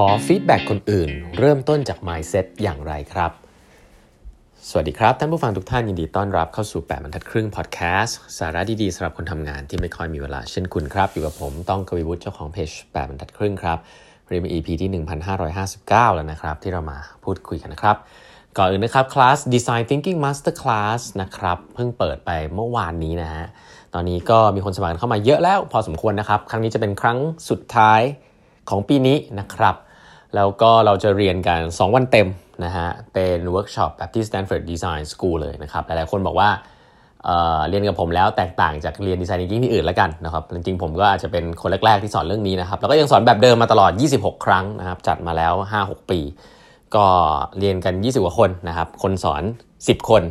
ขอฟีดแบ็กคนอื่น เริ่มต้นจาก mindset อย่างไรครับ สวัสดีครับ ท่านผู้ฟังทุกท่านยินดีต้อนรับเข้าสู่ 8บรรทัดครึ่งพอดแคสต์สาระดี ๆสำหรับคนทำงานที่ไม่ค่อยมีเวลาเช่นคุณครับ อยู่กับผมต้องกวีวุฒิเจ้าของเพจ8บรรทัดครึ่งครับเรียน EP ที่ 1559 แล้วนะครับ ที่เรามาพูดคุยกันนะครับ ก่อนอื่นนะครับคลาส Design Thinking Master Class นะครับเพิ่งเปิดไปเมื่อวานนี้นะฮะตอนนี้ก็มีคนสมัครเข้ามาเยอะแล้วพอสมควรนะครับ ครั้งนี้จะเป็นครั้งสุดท้ายของปีนี้นะครับ แล้วก็เราจะเรียนกัน 2 วันเต็มนะฮะ เป็นเวิร์กช็อปแบบที่ Stanford Design School เลยนะครับ หลายๆคนบอกว่าเรียนกับผมแล้วแตกต่างจากเรียนดีไซน์ thinking ที่อื่นแล้วกันนะครับ จริงๆ ผมก็อาจจะเป็นคนแรก ๆ ที่สอนเรื่องนี้นะครับ แล้วก็ยังสอนแบบเดิมมาตลอด 26 ครั้งนะครับ จัดมาแล้ว 5-6 ปี ก็เรียนกัน 20 กว่าคนนะครับ คนสอน 10 คน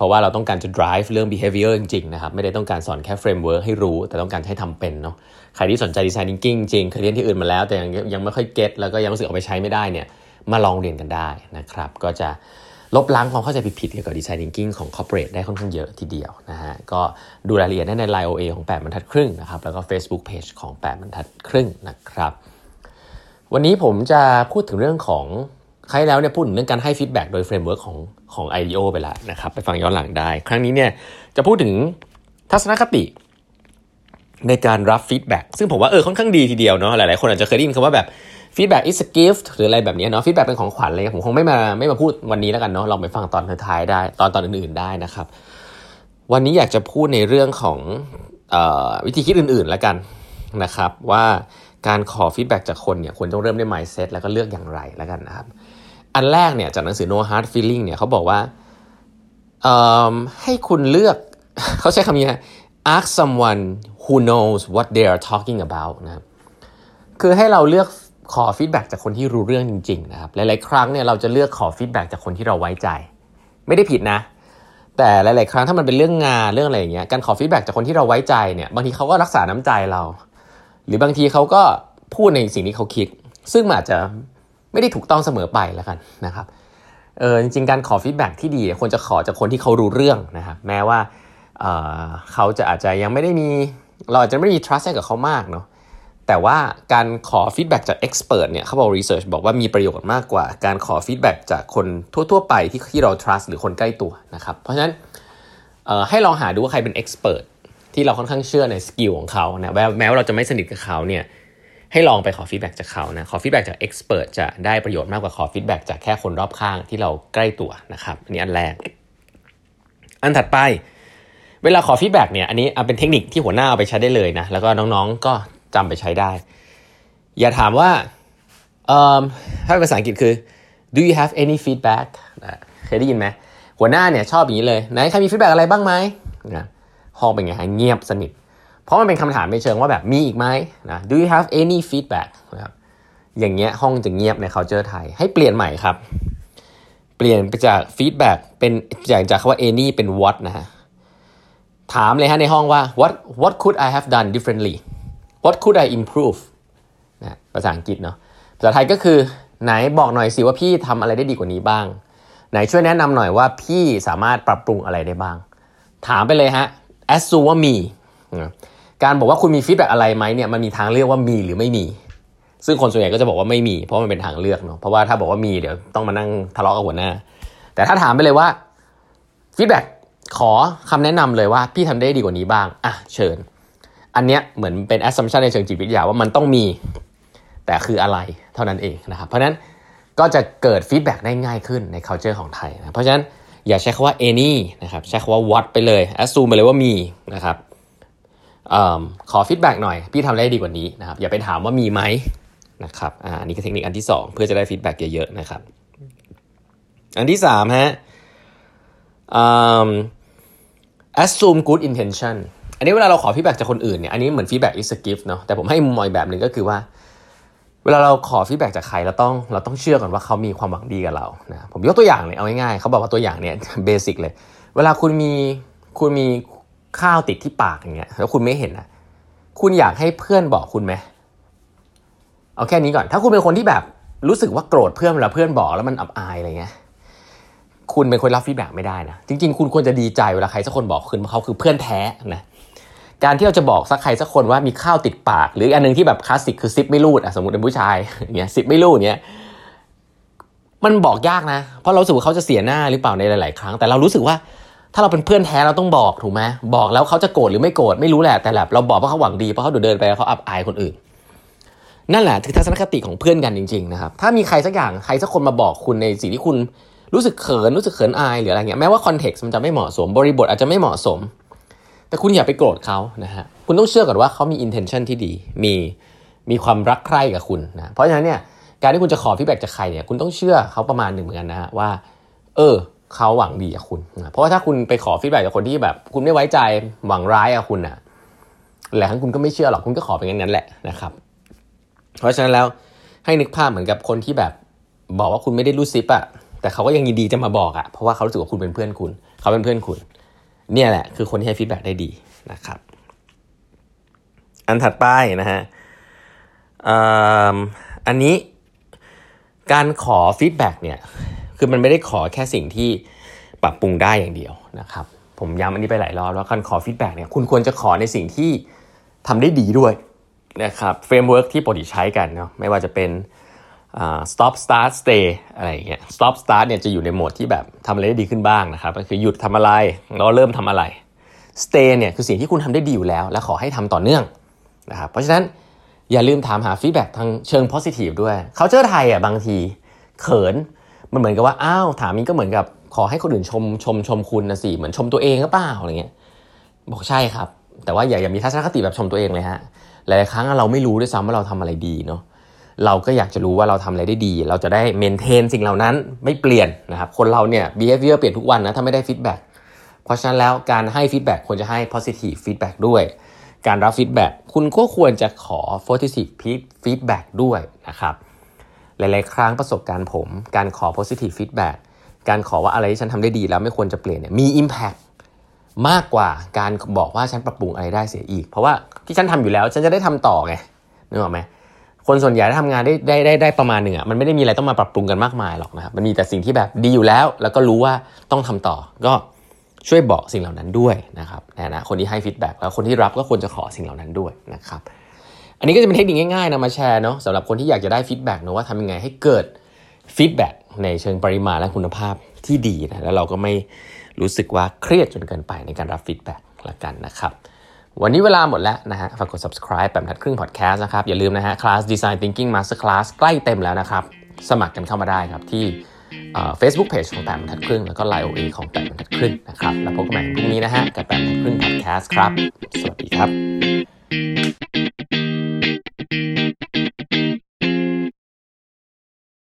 เพราะว่าเราต้องการจะ drive เรื่อง behavior จริงๆนะครับไม่ได้ต้องการสอนแค่ framework ให้รู้ แต่ต้องการให้ทำเป็นเนาะใครที่สนใจดีไซน์ thinking จริงเคยเรียนที่อื่นมาแล้ว แต่ยังยังไม่ค่อย get แล้วก็ยังรู้สึกเอาไปใช้ไม่ได้เนี่ยมาลองเรียนกันได้นะครับก็จะลบล้างความเข้าใจผิดๆเกี่ยวกับดีไซน์ thinking ของ corporate ได้ค่อนข้างเยอะทีเดียวนะฮะก็ดูรายละเอียดได้ใน Line OA ของ 8บรรทัดครึ่งนะครับแล้วก็ Facebook Page ของ 8บรรทัดครึ่งนะครับ วันนี้ผมจะพูดถึงเรื่องของ คราวที่แล้วเนี่ยพูดถึงเรื่องการให้ฟีดแบ็กโดย framework ของของ IDEO ไปแล้วนะครับไปฟังย้อนหลังได้ ครั้งนี้เนี่ยจะพูดถึงทัศนคติในการรับฟีดแบ็กซึ่งผมว่าเออค่อนข้างดีทีเดียวเนาะหลายๆคนอาจจะเคยได้ยินคำว่าแบบ feedback is a gift หรืออะไรแบบนี้เนาะ feedback เป็นของขวัญอะไรผมคงไม่มาไม่มาพูดวันนี้แล้วกันเนาะลองไปฟังตอนท้ายได้ตอนตอนอื่นๆได้นะครับ วันนี้อยากจะพูดในเรื่องของอวิธีคิดอื่นๆแล้วกันนะครับ ว่าการขอฟีดแบ็กจากคนเนี่ยควรต้องเริ่มด้วย mindset แล้วก็เลือกอย่างไรแล้วกันนะครับ อันแรกเนี่ยจากหนังสือ No Hard Feeling เนี่ยเขาบอกว่าให้คุณเลือก เขาใช้คำนี้ ask someone who knows what they are talking about นะครับคือให้เราเลือกขอฟีดแบ็จากคนที่รู้เรื่องจริง ๆ นะครับ หลาย ๆ ครั้งเนี่ยเราจะเลือกขอฟีดแบ็จากคนที่เราไว้ใจ ไม่ได้ผิดนะ แต่หลาย ๆ ครั้งถ้ามันเป็นเรื่องงานเรื่องอะไรอย่างเงี้ยการขอฟีดแบ็จากคนที่เราไว้ใจเนี่ยบางทีเขาก็รักษาน้ำใจเรา หรือบางทีเขาก็พูดในสิ่งที่เขาคิด ซึ่งอาจจะ ไม่ได้ถูกต้องเสมอไปแล้วกันนะครับเออจริงๆการขอฟีดแบ็กที่ดีควรจะขอจากคนที่เขารู้เรื่องนะครับแม้ว่าเขาจะอาจจะยังไม่ได้มีเราอาจจะไม่มี trust กับเขามากเนาะแต่ว่าการขอฟีดแบ็กจาก expert เนี่ยเขาบอก research บอกว่ามีประโยชน์มากกว่า การขอฟีดแบ็กจากคนทั่วๆ ไปที่ที่เรา trust หรือคนใกล้ตัวนะครับเพราะฉะนั้นให้ลองหาดูว่าใครเป็น expert ที่เราค่อนข้างเชื่อใน skill ของเขานะแม้ว่าเราจะไม่สนิทกับเขาเนี่ย ให้ลองไปขอฟีดแบ็กจากเขานะขอฟีดแบ็กจาก expert จะได้ประโยชน์มากกว่าขอฟีดแบ็กจากแค่คนรอบข้างที่เราใกล้ตัวนะครับอันนี้อันแรก อันถัดไป เวลาขอฟีดแบ็กเนี่ยอันนี้เป็นเทคนิคที่หัวหน้าเอาไปใช้ได้เลยนะแล้วก็น้องๆก็จำไปใช้ได้ อย่าถามว่าถ้าเป็นภาษาอังกฤษคือ do you have any feedback เคยได้ยินไหมหัวหน้าเนี่ยชอบอย่างนี้เลยไหนใครมีฟีดแบ็กอะไรบ้างไหมนะห้องเป็นไงเงียบสนิท เพราะมันเป็นคำถามในเชิงว่าแบบมีอีกไหมนะ do you have any feedback นะครับอย่างเงี้ยห้องจะเงียบใน culture ไทย ให้เปลี่ยนใหม่ครับ เปลี่ยนไปจาก feedback เป็นจากจากคำว่า any เป็น what นะฮะถามเลยฮะในห้องว่า what what could I have done differently what could I improve นะภาษาอังกฤษเนาะภาษาไทยก็คือไหนบอกหน่อยสิว่าพี่ทำอะไรได้ดีกว่านี้บ้าง ไหนช่วยแนะนำหน่อยว่าพี่สามารถปรับปรุงอะไรได้บ้าง ถามไปเลยฮะ assume ว่ามี การบอกว่าคุณมีฟีดแบ็อะไรไหมเนี่ยมันมีทางเลือกว่ามีหรือไม่มี ซึ่งคนส่วนใหญ่ก็จะบอกว่าไม่มี เพราะมันเป็นทางเลือกเนาะเพราะว่าถ้าบอกว่ามีเดี๋ยวต้องมานั่งทะเลาะกับหัวหน้า แต่ถ้าถามไปเลยว่าฟีดแบ็ขอคำแนะนำเลยว่าพี่ทำได้ดีกว่านี้บ้างอะเชิญ อันเนี้ยเหมือนเป็น assumption ในเชิงจิตวิทยาว่ามันต้องมี แต่คืออะไรเท่านั้นเองนะครับ เพราะฉะนั้นก็จะเกิดฟีดแบ็กได้ง่ายขึ้นใน culture ของไทยนะเพราะฉะนั้นอย่าใช้คำว่า any นะครับใช้คำว่า what ไปเลย assume ไปเลยว่ามีนะครับ ขอฟีดแบ็กหน่อย พี่ทำอะไรได้ดีกว่านี้นะครับ อย่าไปถามว่ามีไหมนะครับอ่านี่คือเทคนิคอันที่ 2 เพื่อจะได้ฟีดแบ็กเยอะๆนะครับ อันที่3ฮะ assume good intention อันนี้เวลาเราขอ feedback จากคนอื่นเนี่ย อันนี้เหมือน feedback is gift เนาะ แต่ผมให้มุมมองแบบหนึ่งก็คือว่า เวลาเราขอ feedback จากใครเราต้องเราต้องเชื่อก่อนว่าเขามีความหวังดีกับเรา นะ ผมยกตัวอย่างเลยเอาง่ายๆเขาบอกว่าตัวอย่างเนี่ย basic เลย เวลาคุณมีคุณมี ข้าวติดที่ปากอย่างเงี้ยแล้วคุณไม่เห็นนะคุณอยากให้เพื่อนบอกคุณไหมเอาแค่นี้ก่อน ถ้าคุณเป็นคนที่แบบรู้สึกว่าโกรธเพื่อนเวลาเพื่อนบอกแล้วมันอับอายอะไรเงี้ยคุณเป็นคนรับฟีดแบ็ไม่ได้นะ จริง ๆ คุณควรจะดีใจเวลาใครสักคนบอกคุณว่าเขาคือเพื่อนแท้นะการที่เราจะบอกสักใครสักคนว่ามีข้าวติดปาก หรืออันนึงที่แบบคลาสสิกคือซิปไม่รูดอะสมมติเป็นผู้ชายอย่างเงี้ยซิปไม่รูดเงี้ยมันบอกยากนะ เพราะเราสึกว่าเขาจะเสียหน้าหรือเปล่าในหลาย ๆ ครั้ง แต่เรารู้สึกว่า ถ้าเราเป็นเพื่อนแท้เราต้องบอกถูกไหมบอกแล้วเขาจะโกรธหรือไม่โกรธไม่รู้แหละแต่แบบเราบอกเพราะเขาหวังดีเพราะเขาเดินไปแล้วเขาอับอายคนอื่น นั่นแหละคือทัศนคติของเพื่อนกันจริงๆนะครับถ้ามีใครสักอย่างใครสักคนมาบอกคุณในสิ่งที่คุณรู้สึกเขินรู้สึกเขินอายหรืออะไรเงี้ยแม้ว่า context มันจะไม่เหมาะสมบริบทอาจจะไม่เหมาะสม แต่คุณอย่าไปโกรธเขานะฮะคุณต้องเชื่อก่อนว่าเขามี intention ที่ดีมีมีความรักใคร่กับคุณนะเพราะฉะนั้นเนี่ยการที่คุณจะขอ feedback จากใครเนี่ยคุณต้องเชื่อเขาประมาณหนึ่งเหมือนกันนะฮะว่า เออ เขาหวังดีกับคุณนะเพราะว่าถ้าคุณไปขอ feedback จากคนที่แบบ คุณไม่ไว้ใจหวังร้ายกับคุณนะหลายครั้งคุณก็ไม่เชื่อหรอกคุณก็ขอไปงั้นนั้นแหละนะครับ เพราะฉะนั้นแล้วให้นึกภาพเหมือนกับคนที่แบบบอกว่าคุณไม่ได้รูดซิปอะแต่เขาก็ยังยินดีจะมาบอกอะเพราะว่าเขารู้สึกว่าคุณเป็นเพื่อนคุณ เขาเป็นเพื่อนคุณ เนี่ยแหละ คือคนที่ให้ feedback ได้ดีนะครับ อันถัดไปนะฮะอันนี้การขอ feedback เนี่ย คือมันไม่ได้ขอแค่สิ่งที่ปรับปรุงได้อย่างเดียวนะครับ ผมย้ำอันนี้ไปหลายรอบแล้วการขอ feedback เนี่ยคุณควรจะขอในสิ่งที่ทำได้ดีด้วยนะครับ framework ที่ปกติใช้กันเนาะไม่ว่าจะเป็น stop start stay อะไรอย่างเงี้ย stop start เนี่ยจะอยู่ในโหมดที่แบบทำอะไรได้ดีขึ้นบ้างนะครับก็คือหยุดทำอะไรแล้วเริ่มทำอะไร stay เนี่ยคือสิ่งที่คุณทำได้ดีอยู่แล้ว และขอให้ทำต่อเนื่องนะครับเพราะฉะนั้นอย่าลืมถามหา feedback ทางเชิง positive ด้วยเข้าใจไทยอะบางทีเขิน มันเหมือนกับว่าอ้าวถามนี้ก็เหมือนกับขอให้คนอื่นชมชมชมคุณนะสิเหมือนชมตัวเองก็เปล่าอะไรเงี้ยบอกใช่ครับ แต่ว่าอย่าอย่ามีทัศนคติแบบชมตัวเองเลยฮะหลายครั้งเราไม่รู้ด้วยซ้ำว่าเราทำอะไรดีเนาะเราก็อยากจะรู้ว่าเราทำอะไรได้ดี เราจะได้ maintain สิ่งเหล่านั้นไม่เปลี่ยนนะครับคนเราเนี่ย behavior เปลี่ยนทุกวันนะถ้าไม่ได้ feedback เพราะฉะนั้นแล้วการให้ feedback ควรจะให้ positive feedback ด้วย การรับ feedback คุณก็ควรจะขอ positive feedback ด้วยนะครับ หลายๆ ครั้งประสบการณ์ผม การขอ positive feedback การขอว่าอะไรที่ฉันทำได้ดีแล้วไม่ควรจะเปลี่ยนเนี่ยมี impact มากกว่าการบอกว่าฉันปรับปรุงอะไรได้เสียอีก เพราะว่าที่ฉันทำอยู่แล้ว ฉันจะได้ทำต่อไงนึกออกไหมคนส่วนใหญ่ทำงานได้ได้ได้ได้ประมาณหนึ่งอะมันไม่ได้มีอะไรต้องมาปรับปรุงกันมากมายหรอกนะครับมันมีแต่สิ่งที่แบบดีอยู่แล้ว แล้วก็รู้ว่าต้องทำต่อ ก็ช่วยบอกสิ่งเหล่านั้นด้วยนะครับนะนะคนที่ให้ feedback แล้วคนที่รับก็ควรจะขอสิ่งเหล่านั้นด้วยนะครับ อันนี้ก็จะเป็นเทคนิคง่ายๆนะมาแชร์เนาะสำหรับคนที่อยากจะได้ feedback นะว่าทำยังไงให้เกิดfeedback ในเชิงปริมาณและคุณภาพที่ดีนะแล้วเราก็ไม่รู้สึกว่าเครียดจนเกินไปในการรับ feedback ละกันนะครับวันนี้เวลาหมดแล้วนะฮะฝากกด subscribe แปดบรรทัดครึ่ง podcast นะครับ อย่าลืมนะฮะ class design thinking master class ใกล้เต็มแล้วนะครับ สมัครกันเข้ามาได้ครับที่ Facebook Page ของแปดบรรทัดครึ่ง แล้วก็ Line OA ของแปดบรรทัดครึ่งนะครับ แล้วพบกันใหม่พรุ่งนี้นะฮะ กับแปดบรรทัดครึ่ง podcast ครับ สวัสดีครับ